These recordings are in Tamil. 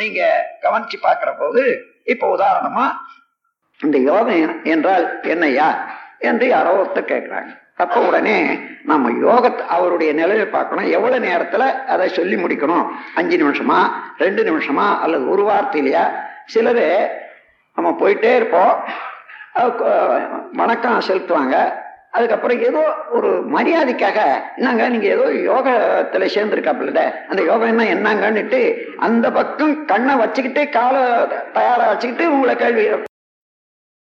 நீங்க கவனிச்சு பார்க்கிற போது இப்ப உதாரணமா இந்த யோகம் என்றால் என்னையா என்று யாரோ ஒருத்தர் கேட்கிறாங்க. அப்ப உடனே நம்ம யோகத்தை அவருடைய நிலையை பார்க்கணும். எவ்வளவு நேரத்துல அதை சொல்லி முடிக்கணும்? அஞ்சு நிமிஷமா ரெண்டு நிமிஷமா அல்லது ஒரு வார்த்தையிலையா? சிலரு நம்ம போயிட்டே இருப்போம். வணக்கம் செலுத்துவாங்க. அதுக்கப்புறம் ஏதோ ஒரு மரியாதைக்காக என்னங்க நீங்க ஏதோ யோகத்துல சேர்ந்துருக்காப்புல அந்த யோகம் என்னங்கன்னுட்டு அந்த பக்கம் கண்ணை வச்சுக்கிட்டு காலை தயாரா வச்சுக்கிட்டு உங்களை கேள்வி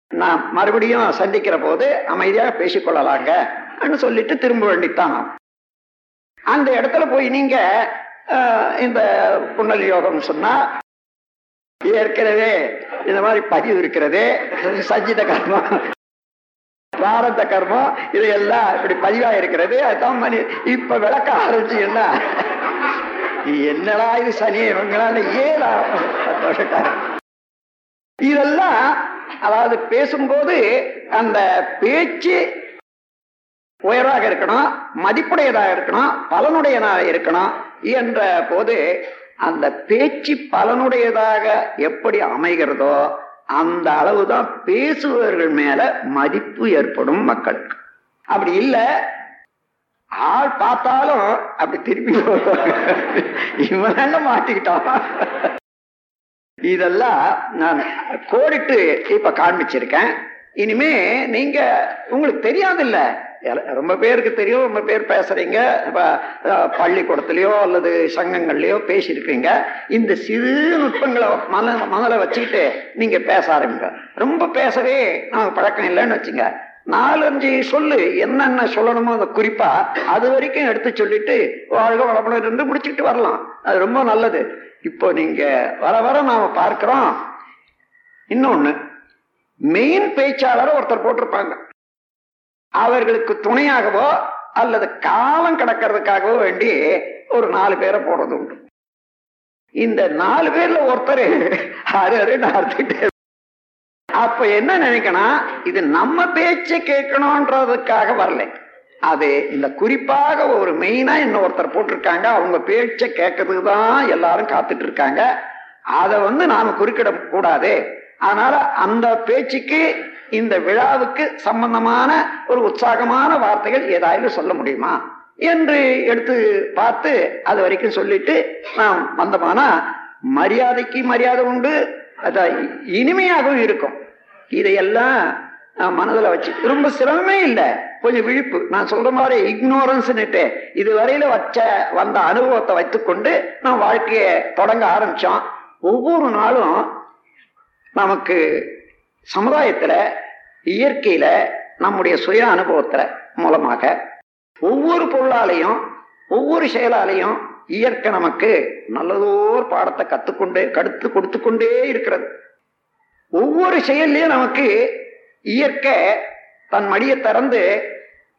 நான் மறுபடியும் சந்திக்கிற போது அமைதியாக பேசிக்கொள்ளலாங்க சொல்லிட்டு திரும்ப வேண்டித்தான். அந்த இடத்துல போய் நீங்க இந்த புன்னல் யோகம் சொன்னா ஏற்கனவே இந்த மாதிரி பதிவு இருக்கிறது சஞ்சித கர்மம் பிராரத்த கர்மம் இதையெல்லாம் இப்படி பதிவா இருக்கிறது. அதுதான் மணி இப்ப விளக்க ஆரம்பிச்சீங்கன்னா என்னடா இது சனி இவங்களால ஏதா இதெல்லாம் அதாவது பேசும்போது அந்த பேச்சு உயர்வாக இருக்கணும் மதிப்புடையதாக இருக்கணும் பலனுடையதாக இருக்கணும் என்ற போது அந்த பேச்சு பலனுடையதாக எப்படி அமைகிறதோ அந்த அளவுதான் பேசுபவர்கள் மேல மதிப்பு ஏற்படும் மக்களுக்கு. அப்படி இல்லை ஆள் பார்த்தாலும் அப்படி திருப்பி இவன் மாட்டிக்கிட்டான். இதெல்லாம் நான் கோடிட்டு இப்ப காண்பிச்சிருக்கேன். இனிமே நீங்க உங்களுக்கு தெரியாதில்ல ரொம்ப பேருக்கு தெரியும் ரொம்ப பேர் பேசுறீங்க இப்ப, பள்ளிக்கூடத்திலயோ அல்லது சங்கங்கள்லயோ பேசியிருக்கீங்க இந்த சிறு நுட்பங்களை மன மனதில் வச்சுக்கிட்டு நீங்க பேச ஆரம்பிங்க. ரொம்ப பேசவே நமக்கு பழக்கம் இல்லைன்னு வச்சுங்க. நாலஞ்சு சொல்லு என்னென்ன சொல்லணுமோ அந்த குறிப்பா அது வரைக்கும் எடுத்து சொல்லிட்டு வாழ்க வளமுடன் இருந்து முடிச்சுட்டு வரலாம். அது ரொம்ப நல்லது. இப்போ நீங்க வர வர நாம பார்க்கிறோம். இன்னொன்னு மெயின் பேச்சாளரை ஒருத்தர் போட்டிருப்பாங்க. அவர்களுக்கு துணையாகவோ அல்லது காலம் கடக்கிறதுக்காகவோ வேண்டி ஒரு நாலு பேரை போடுறது உண்டு. இந்த நாலு பேர்ல ஒருத்தர் அரு அரு நடத்திட்டே அப்ப என்ன நினைக்கணும் இது நம்ம பேச்சை கேட்கணும்ன்றதுக்காக வரல. அது இந்த குறிப்பாக ஒரு மெயினா இன்னும் ஒருத்தர் போட்டிருக்காங்க. அவங்க பேச்சை கேட்கறதுக்கு தான் எல்லாரும் காத்துட்டு இருக்காங்க. அதை வந்து நாம குறுக்கிட கூடாது அதனால அந்த பேச்சுக்கு இந்த விழாவுக்கு சம்பந்தமான ஒரு உற்சாகமான வார்த்தைகள் ஏதாவது சொல்ல முடியுமா? என்று எடுத்து பார்த்து அது வரைக்கும் சொல்லிட்டு நாம் வந்தோமானா மரியாதைக்கு மரியாதை உண்டு அது இனிமையாகவும் இருக்கும். இதையெல்லாம் நான் மனதில் வச்சு ரொம்ப சிரமமே இல்லை. கொஞ்சம் விழிப்பு. நான் சொல்ற மாதிரி இக்னோரன்ஸ்னுட்டு இதுவரையில வச்ச வந்த அனுபவத்தை வைத்துக்கொண்டு நான் வாழ்க்கையை தொடங்க ஆரம்பிச்சோம். ஒவ்வொரு நாளும் நமக்கு சமுதாயத்துல இயற்கையில நம்முடைய சுய அனுபவத்துல மூலமாக ஒவ்வொரு பொருளாலையும் ஒவ்வொரு செயலாலையும் இயற்கை நமக்கு நல்லதோர் பாடத்தை கத்துக்கொண்டே கடுத்து கொடுத்து கொண்டே இருக்கிறது. ஒவ்வொரு செயல்லையும் நமக்கு இயற்கை தன் மடியை திறந்து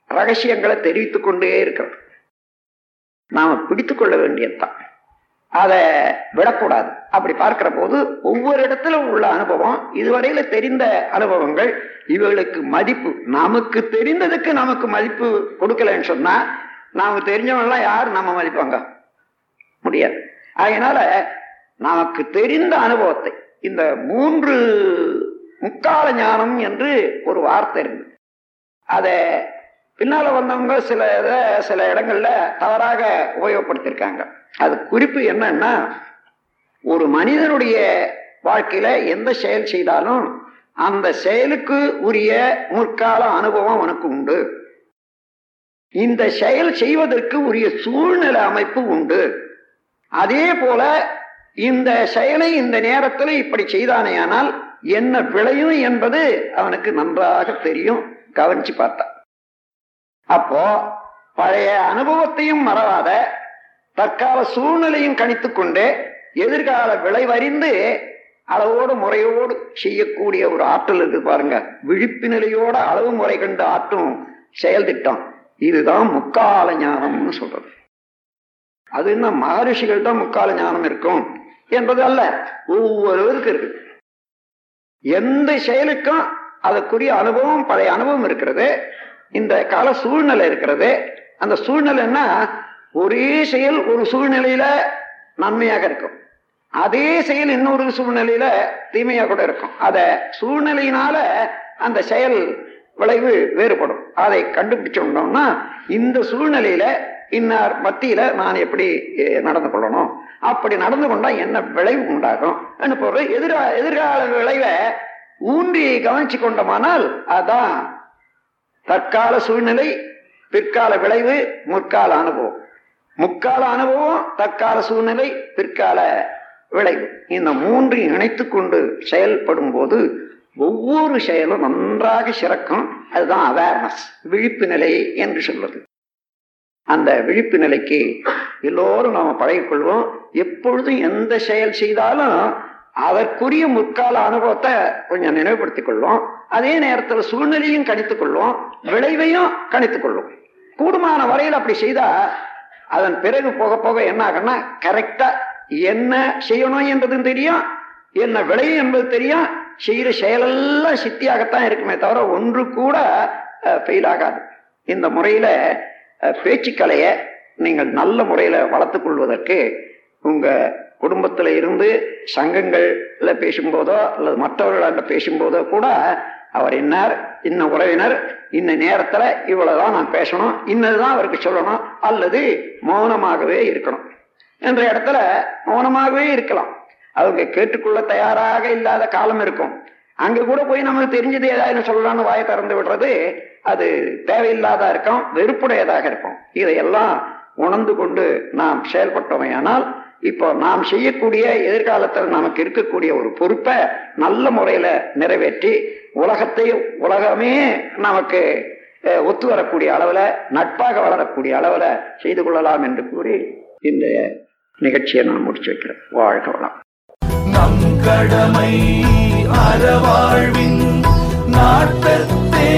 ரகசியங்களை தெரிவித்துக் கொண்டே இருக்கிறது. நாம பிடித்துக் கொள்ள வேண்டியதுதான். அதை விடக்கூடாது. அப்படி பார்க்கிற போது ஒவ்வொரு இடத்துல உள்ள அனுபவம் இதுவரையில தெரிந்த அனுபவங்கள் இவர்களுக்கு மதிப்பு. நமக்கு தெரிந்ததுக்கு நமக்கு மதிப்பு கொடுக்கலன்னு சொன்னா நாம தெரிஞ்சவங்கலாம் யார் நம்ம மதிப்பாங்க? முடியாது. அதனால நமக்கு தெரிந்த அனுபவத்தை இந்த மூன்று முக்கால ஞானம் என்று ஒரு வார்த்தை இருந்தது அதை பின்னால வந்தவங்க சில இதை சில இடங்கள்ல தவறாக உபயோகப்படுத்திருக்காங்க அது குறிப்பு என்னன்னா ஒரு மனிதனுடைய வாழ்க்கையில எந்த செயல் செய்தாலும் அந்த செயலுக்கு உரிய முற்கால அனுபவம் அவனுக்கு உண்டு. இந்த செயல் செய்வதற்கு உரிய சூழ்நிலை அமைப்பு உண்டு. அதே போல இந்த செயலை இந்த நேரத்தில் இப்படி செய்தானேயானால் என்ன விளையும் என்பது அவனுக்கு நன்றாக தெரியும். கவனிச்சு பார்த்தான் அப்போ பழைய அனுபவத்தையும் மறவாத தற்கால சூழ்நிலையும் கணித்துக்கொண்டு எதிர்கால விளைவறிந்து அளவோடு முறையோடு செய்யக்கூடிய ஒரு ஆற்றல் இருக்கு பாருங்க. விழிப்பு நிலையோட அளவு முறை கண்டு ஆற்றும் செயல் திட்டம். இதுதான் முக்கால ஞானம்னு சொல்றது. அது என்ன மகரிஷிகள் தான் முக்கால ஞானம் இருக்கும் என்பது அல்ல. ஒவ்வொருவருக்கு இருக்கு. எந்த செயலுக்கும் அதற்குரிய அனுபவம் பழைய அனுபவம் இருக்கிறது. இந்த கால சூழ்நிலை இருக்கிறது. அந்த சூழ்நிலைன்னா ஒரே செயல் ஒரு சூழ்நிலையில நன்மையாக இருக்கும். அதே செயல் இன்னொரு சூழ்நிலையில தீமையா கூட இருக்கும். அத சூழ்நிலையினால அந்த செயல் விளைவு வேறுபடும். அதை கண்டுபிடிச்சோம்னா இந்த சூழ்நிலையில இன்னார் மத்தியில நான் எப்படி நடந்து கொள்ளணும்? அப்படி நடந்து கொண்டா என்ன விளைவு உண்டாகும்? போற எதிரா எதிர்கால விளைவை ஊன்றி கவனிச்சு கொண்டோமானால் அதான் தற்கால சூழ்நிலை பிற்கால விளைவு முற்கால அனுபவம். முக்கால அனுபவம் தற்கால சூழ்நிலை பிற்கால விளைவு. இந்த மூன்றையும் இணைத்து கொண்டு செயல்படும் போது ஒவ்வொரு செயலும் நன்றாக சிறக்கும். அதுதான் அவேர்னஸ் விழிப்பு நிலை என்று சொல்வது. அந்த விழிப்பு நிலைக்கு எல்லோரும் நாம் பழகிக்கொள்வோம். எப்பொழுதும் எந்த செயல் செய்தாலும் அதற்குரிய முற்கால அனுபவத்தை கொஞ்சம் நினைவுபடுத்திக் கொள்வோம். அதே நேரத்தில் சூழ்நிலையும் கணித்துக் கொள்வோம். விளைவையும் கணித்துக் கொள்வோம். கூடுமான வரையில் அப்படி செய்தா அதன் பிறகு போக போக என்ன ஆகும்னா கரெக்டா என்ன செய்யணும் என்பதும் தெரியும் என்ன விளையும் என்பது தெரியும் செய்யற செயலெல்லாம் சித்தியாகத்தான் இருக்குமே தவிர ஒன்று கூட ஃபெயில் ஆகாது. இந்த முறையில அஹ், பேச்சுக்கலைய நீங்கள் நல்ல முறையில வளர்த்துக் கொள்வதற்கு உங்க குடும்பத்தில் இருந்து சங்கங்கள்ல பேசும்போதோ அல்லது மற்றவர்களாண்ட பேசும்போதோ கூட அவர் என்னார் இன்ன உறவினர் இந்த நேரத்தில் இவ்வளவுதான் நான் பேசணும் இன்னதுதான் அவருக்கு சொல்லணும் அல்லது மௌனமாகவே இருக்கணும். என்ற இடத்துல மௌனமாகவே இருக்கலாம். அவங்க கேட்டுக்கொள்ள தயாராக இல்லாத காலம் இருக்கும். அங்க கூட போய் நமக்கு தெரிஞ்சது ஏதாவது சொல்லலாம்னு வாயை திறந்து விடுறது அது தேவையில்லாதா இருக்கும் வெறுப்புடையதாக இருக்கும். இதையெல்லாம் உணர்ந்து கொண்டு நாம் செயல்பட்டோமையானால் இப்போ நாம் செய்யக்கூடிய எதிர்காலத்தில் நமக்கு இருக்கக்கூடிய ஒரு பொறுப்பை நல்ல முறையில நிறைவேற்றி உலகத்தை உலகமே நமக்கு ஒத்து வரக்கூடிய அளவில் நட்பாக வளரக்கூடிய அளவில் செய்து கொள்ளலாம் என்று கூறி இந்த நிகழ்ச்சியை நான் முடிச்சு வைக்கிறேன். வாழ்க வளம். நம் கடமை அறவாழ்வின் நாட்டத்தே.